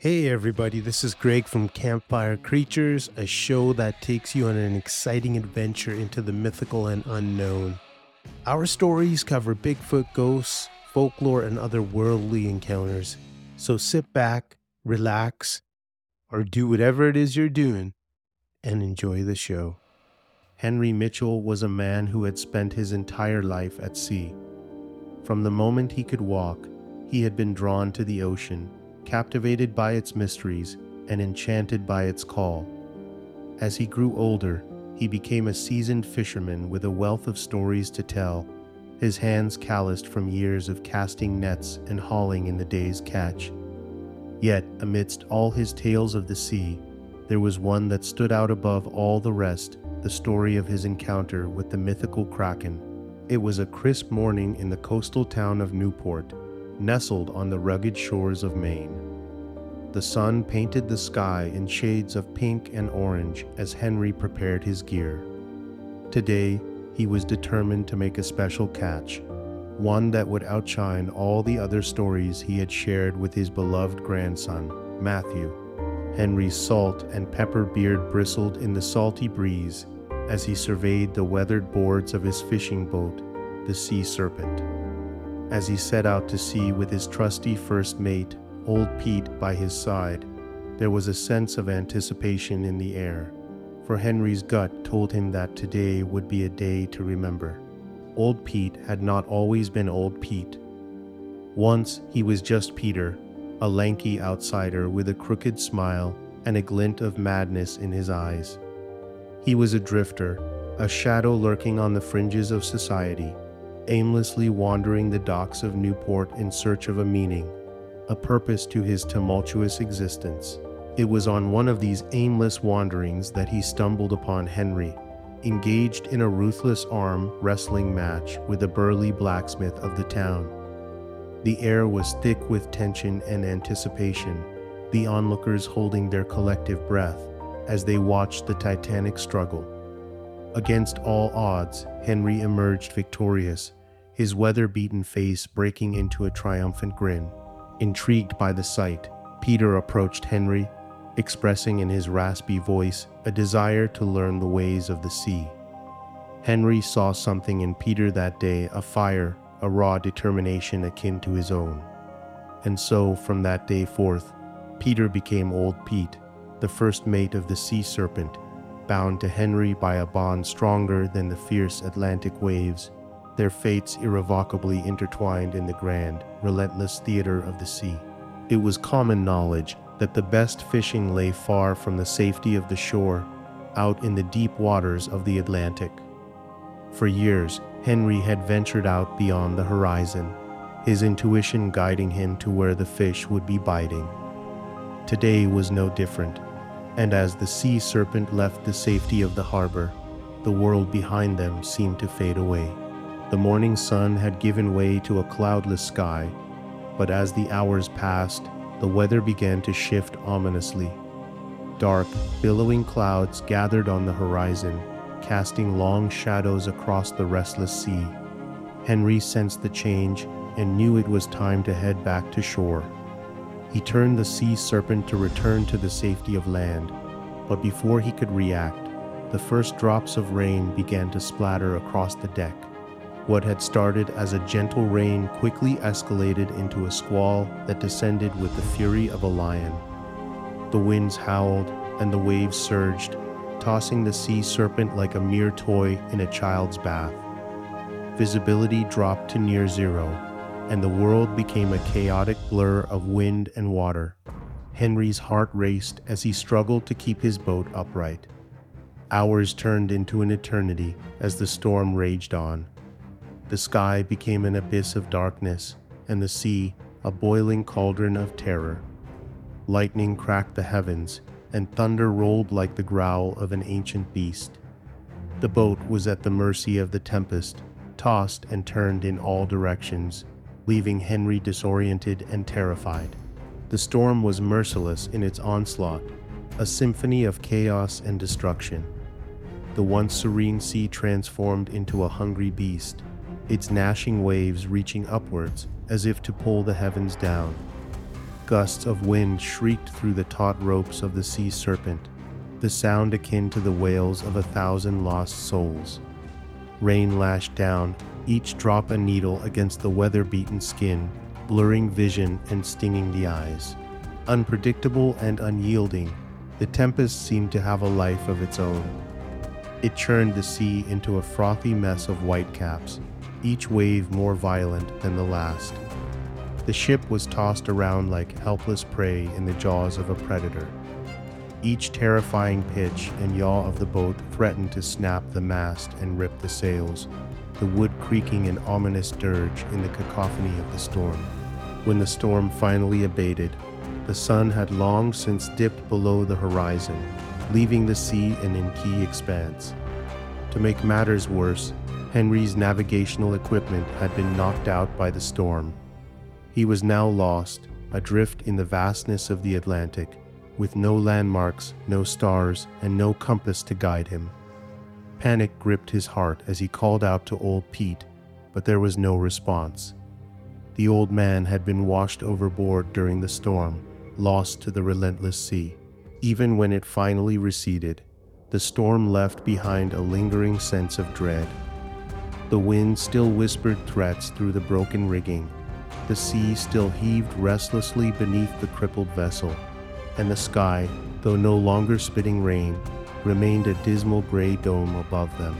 Hey everybody, this is Greg from Campfire Creatures, a show that takes you on an exciting adventure into the mythical and unknown. Our stories cover Bigfoot ghosts, folklore, and other worldly encounters. So sit back, relax, or do whatever it is you're doing and enjoy the show. Henry Mitchell was a man who had spent his entire life at sea. From the moment he could walk, he had been drawn to the ocean captivated by its mysteries and enchanted by its call. As he grew older, he became a seasoned fisherman with a wealth of stories to tell, his hands calloused from years of casting nets and hauling in the day's catch. Yet, amidst all his tales of the sea, there was one that stood out above all the rest the story of his encounter with the mythical Kraken. It was a crisp morning in the coastal town of Newport nestled on the rugged shores of Maine. The sun painted the sky in shades of pink and orange as Henry prepared his gear. Today, he was determined to make a special catch, one that would outshine all the other stories he had shared with his beloved grandson, Matthew. Henry's salt and pepper beard bristled in the salty breeze as he surveyed the weathered boards of his fishing boat, the Sea Serpent as he set out to sea with his trusty first mate, old Pete, by his side. There was a sense of anticipation in the air, for Henry's gut told him that today would be a day to remember. Old Pete had not always been Old Pete. Once he was just Peter, a lanky outsider with a crooked smile and a glint of madness in his eyes. He was a drifter, a shadow lurking on the fringes of society aimlessly wandering the docks of Newport in search of a meaning, a purpose to his tumultuous existence. It was on one of these aimless wanderings that he stumbled upon Henry, engaged in a ruthless arm wrestling match with a burly blacksmith of the town. The air was thick with tension and anticipation, the onlookers holding their collective breath as they watched the titanic struggle. Against all odds, Henry emerged victorious, his weather beaten face breaking into a triumphant grin. Intrigued by the sight, Peter approached Henry, expressing in his raspy voice a desire to learn the ways of the sea. Henry saw something in Peter that day a fire, a raw determination akin to his own. And so, from that day forth, Peter became Old Pete, the first mate of the sea serpent, bound to Henry by a bond stronger than the fierce Atlantic waves their fates irrevocably intertwined in the grand, relentless theater of the sea. It was common knowledge that the best fishing lay far from the safety of the shore, out in the deep waters of the Atlantic. For years, Henry had ventured out beyond the horizon, his intuition guiding him to where the fish would be biting. Today was no different, and as the sea serpent left the safety of the harbor, the world behind them seemed to fade away. The morning sun had given way to a cloudless sky, but as the hours passed, the weather began to shift ominously. Dark, billowing clouds gathered on the horizon, casting long shadows across the restless sea. Henry sensed the change and knew it was time to head back to shore. He turned the sea serpent to return to the safety of land, but before he could react, the first drops of rain began to splatter across the deck. What had started as a gentle rain quickly escalated into a squall that descended with the fury of a lion. The winds howled and the waves surged, tossing the sea serpent like a mere toy in a child's bath. Visibility dropped to near zero, and the world became a chaotic blur of wind and water. Henry's heart raced as he struggled to keep his boat upright. Hours turned into an eternity as the storm raged on. The sky became an abyss of darkness, and the sea a boiling cauldron of terror. Lightning cracked the heavens, and thunder rolled like the growl of an ancient beast. The boat was at the mercy of the tempest, tossed and turned in all directions, leaving Henry disoriented and terrified. The storm was merciless in its onslaught, a symphony of chaos and destruction. The once serene sea transformed into a hungry beast, its gnashing waves reaching upwards as if to pull the heavens down. gusts of wind shrieked through the taut ropes of the sea serpent, the sound akin to the wails of a thousand lost souls. Rain lashed down, each drop a needle against the weather beaten skin, blurring vision and stinging the eyes. Unpredictable and unyielding, the tempest seemed to have a life of its own. It churned the sea into a frothy mess of whitecaps, each wave more violent than the last. The ship was tossed around like helpless prey in the jaws of a predator. Each terrifying pitch and yaw of the boat threatened to snap the mast and rip the sails, the wood creaking an ominous dirge in the cacophony of the storm. When the storm finally abated, the sun had long since dipped below the horizon, leaving the sea an inky expanse. To make matters worse, Henry's navigational equipment had been knocked out by the storm. He was now lost, adrift in the vastness of the Atlantic, with no landmarks, no stars, and no compass to guide him. Panic gripped his heart as he called out to old Pete, but there was no response. The old man had been washed overboard during the storm, lost to the relentless sea. Even when it finally receded, the storm left behind a lingering sense of dread. The wind still whispered threats through the broken rigging, the sea still heaved restlessly beneath the crippled vessel, and the sky, though no longer spitting rain, remained a dismal gray dome above them.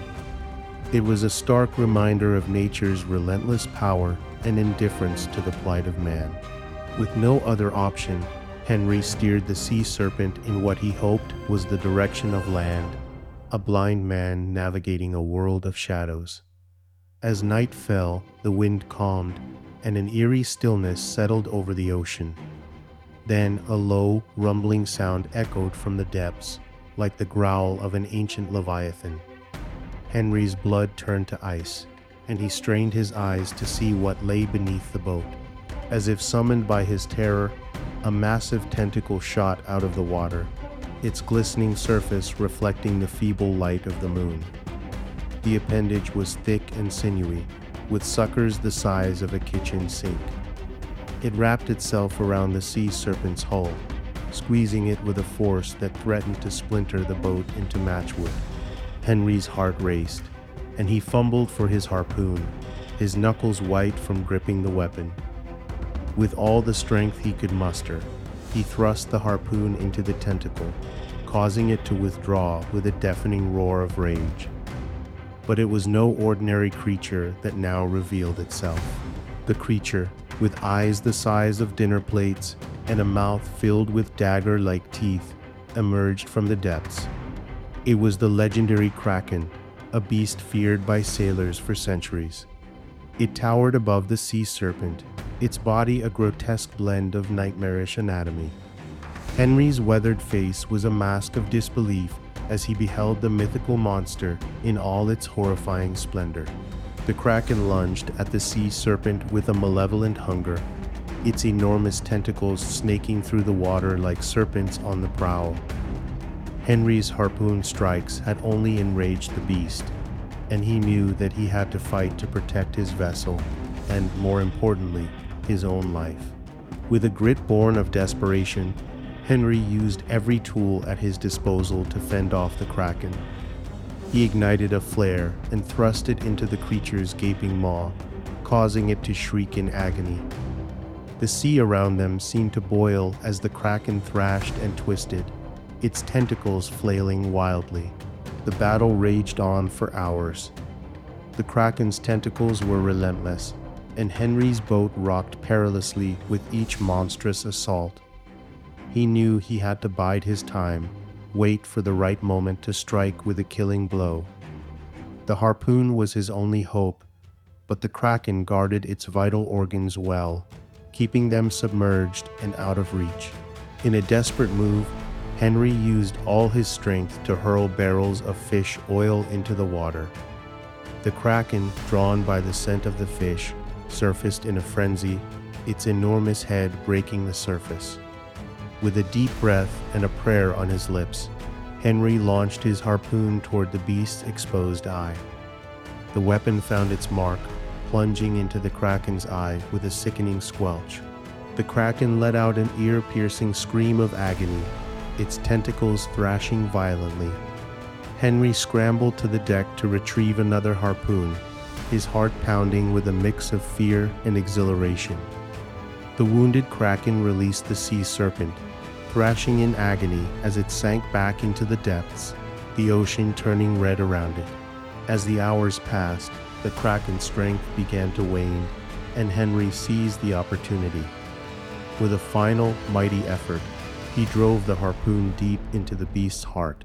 It was a stark reminder of nature's relentless power and indifference to the plight of man. With no other option, Henry steered the sea serpent in what he hoped was the direction of land, a blind man navigating a world of shadows. As night fell, the wind calmed, and an eerie stillness settled over the ocean. Then a low, rumbling sound echoed from the depths, like the growl of an ancient leviathan. Henry's blood turned to ice, and he strained his eyes to see what lay beneath the boat. As if summoned by his terror, a massive tentacle shot out of the water, its glistening surface reflecting the feeble light of the moon. The appendage was thick and sinewy, with suckers the size of a kitchen sink. It wrapped itself around the sea serpent's hull, squeezing it with a force that threatened to splinter the boat into matchwood. Henry's heart raced, and he fumbled for his harpoon, his knuckles white from gripping the weapon. With all the strength he could muster, he thrust the harpoon into the tentacle, causing it to withdraw with a deafening roar of rage but it was no ordinary creature that now revealed itself. The creature, with eyes the size of dinner plates and a mouth filled with dagger like teeth, emerged from the depths. It was the legendary Kraken, a beast feared by sailors for centuries. It towered above the sea serpent, its body a grotesque blend of nightmarish anatomy. Henry's weathered face was a mask of disbelief as he beheld the mythical monster in all its horrifying splendor. The kraken lunged at the sea serpent with a malevolent hunger, its enormous tentacles snaking through the water like serpents on the prowl. Henry's harpoon strikes had only enraged the beast, and he knew that he had to fight to protect his vessel and, more importantly, his own life. With a grit born of desperation, Henry used every tool at his disposal to fend off the kraken. He ignited a flare and thrust it into the creature's gaping maw, causing it to shriek in agony. The sea around them seemed to boil as the kraken thrashed and twisted, its tentacles flailing wildly. The battle raged on for hours. The kraken's tentacles were relentless, and Henry's boat rocked perilously with each monstrous assault. He knew he had to bide his time, wait for the right moment to strike with a killing blow. The harpoon was his only hope, but the kraken guarded its vital organs well, keeping them submerged and out of reach. In a desperate move, Henry used all his strength to hurl barrels of fish oil into the water. The kraken, drawn by the scent of the fish, surfaced in a frenzy, its enormous head breaking the surface. With a deep breath and a prayer on his lips, Henry launched his harpoon toward the beast's exposed eye. The weapon found its mark, plunging into the kraken's eye with a sickening squelch. The kraken let out an ear piercing scream of agony, its tentacles thrashing violently. Henry scrambled to the deck to retrieve another harpoon, his heart pounding with a mix of fear and exhilaration. The wounded kraken released the sea serpent, thrashing in agony as it sank back into the depths, the ocean turning red around it. As the hours passed, the kraken's strength began to wane, and Henry seized the opportunity. With a final, mighty effort, he drove the harpoon deep into the beast's heart.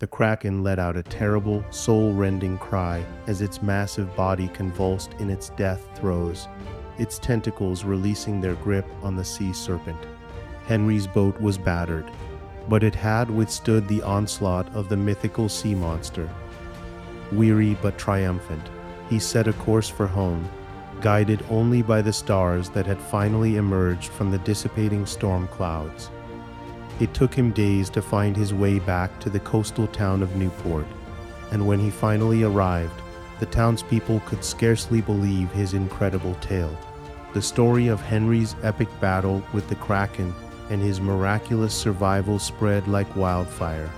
The kraken let out a terrible, soul rending cry as its massive body convulsed in its death throes, its tentacles releasing their grip on the sea serpent. Henry's boat was battered, but it had withstood the onslaught of the mythical sea monster. Weary but triumphant, he set a course for home, guided only by the stars that had finally emerged from the dissipating storm clouds. It took him days to find his way back to the coastal town of Newport, and when he finally arrived, the townspeople could scarcely believe his incredible tale. The story of Henry's epic battle with the Kraken and his miraculous survival spread like wildfire,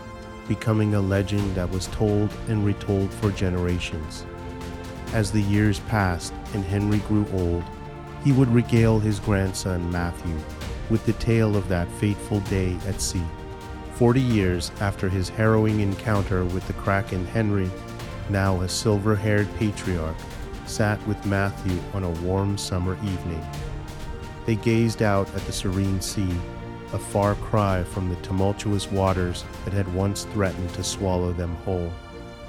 becoming a legend that was told and retold for generations. As the years passed and Henry grew old, he would regale his grandson Matthew with the tale of that fateful day at sea. Forty years after his harrowing encounter with the Kraken, Henry, now a silver haired patriarch, sat with Matthew on a warm summer evening. They gazed out at the serene sea, a far cry from the tumultuous waters that had once threatened to swallow them whole.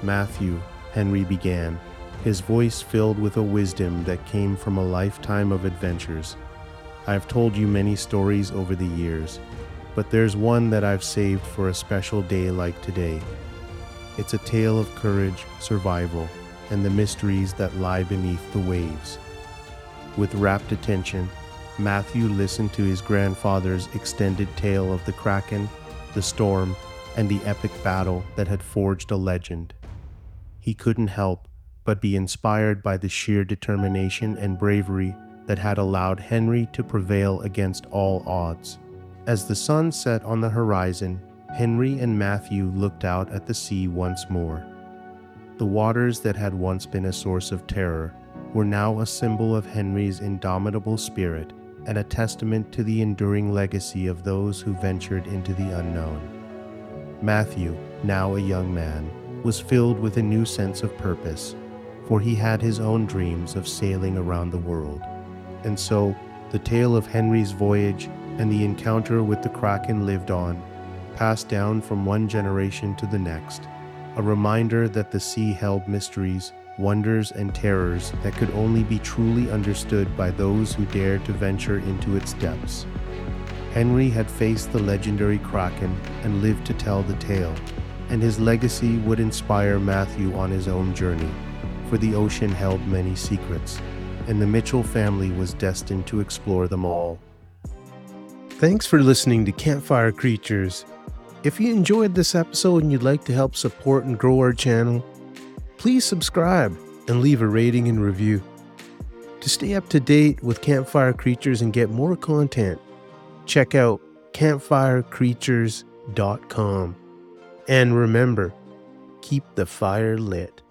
Matthew, Henry began, his voice filled with a wisdom that came from a lifetime of adventures I have told you many stories over the years, but there's one that I've saved for a special day like today. It's a tale of courage, survival, and the mysteries that lie beneath the waves. With rapt attention, Matthew listened to his grandfather's extended tale of the Kraken, the storm, and the epic battle that had forged a legend. He couldn't help but be inspired by the sheer determination and bravery that had allowed Henry to prevail against all odds. As the sun set on the horizon, Henry and Matthew looked out at the sea once more. The waters that had once been a source of terror were now a symbol of Henry's indomitable spirit and a testament to the enduring legacy of those who ventured into the unknown. Matthew, now a young man, was filled with a new sense of purpose, for he had his own dreams of sailing around the world. And so, the tale of Henry's voyage and the encounter with the Kraken lived on, passed down from one generation to the next, a reminder that the sea held mysteries, wonders, and terrors that could only be truly understood by those who dared to venture into its depths. Henry had faced the legendary Kraken and lived to tell the tale, and his legacy would inspire Matthew on his own journey, for the ocean held many secrets and the Mitchell family was destined to explore them all. Thanks for listening to Campfire Creatures. If you enjoyed this episode and you'd like to help support and grow our channel, please subscribe and leave a rating and review. To stay up to date with Campfire Creatures and get more content, check out campfirecreatures.com. And remember, keep the fire lit.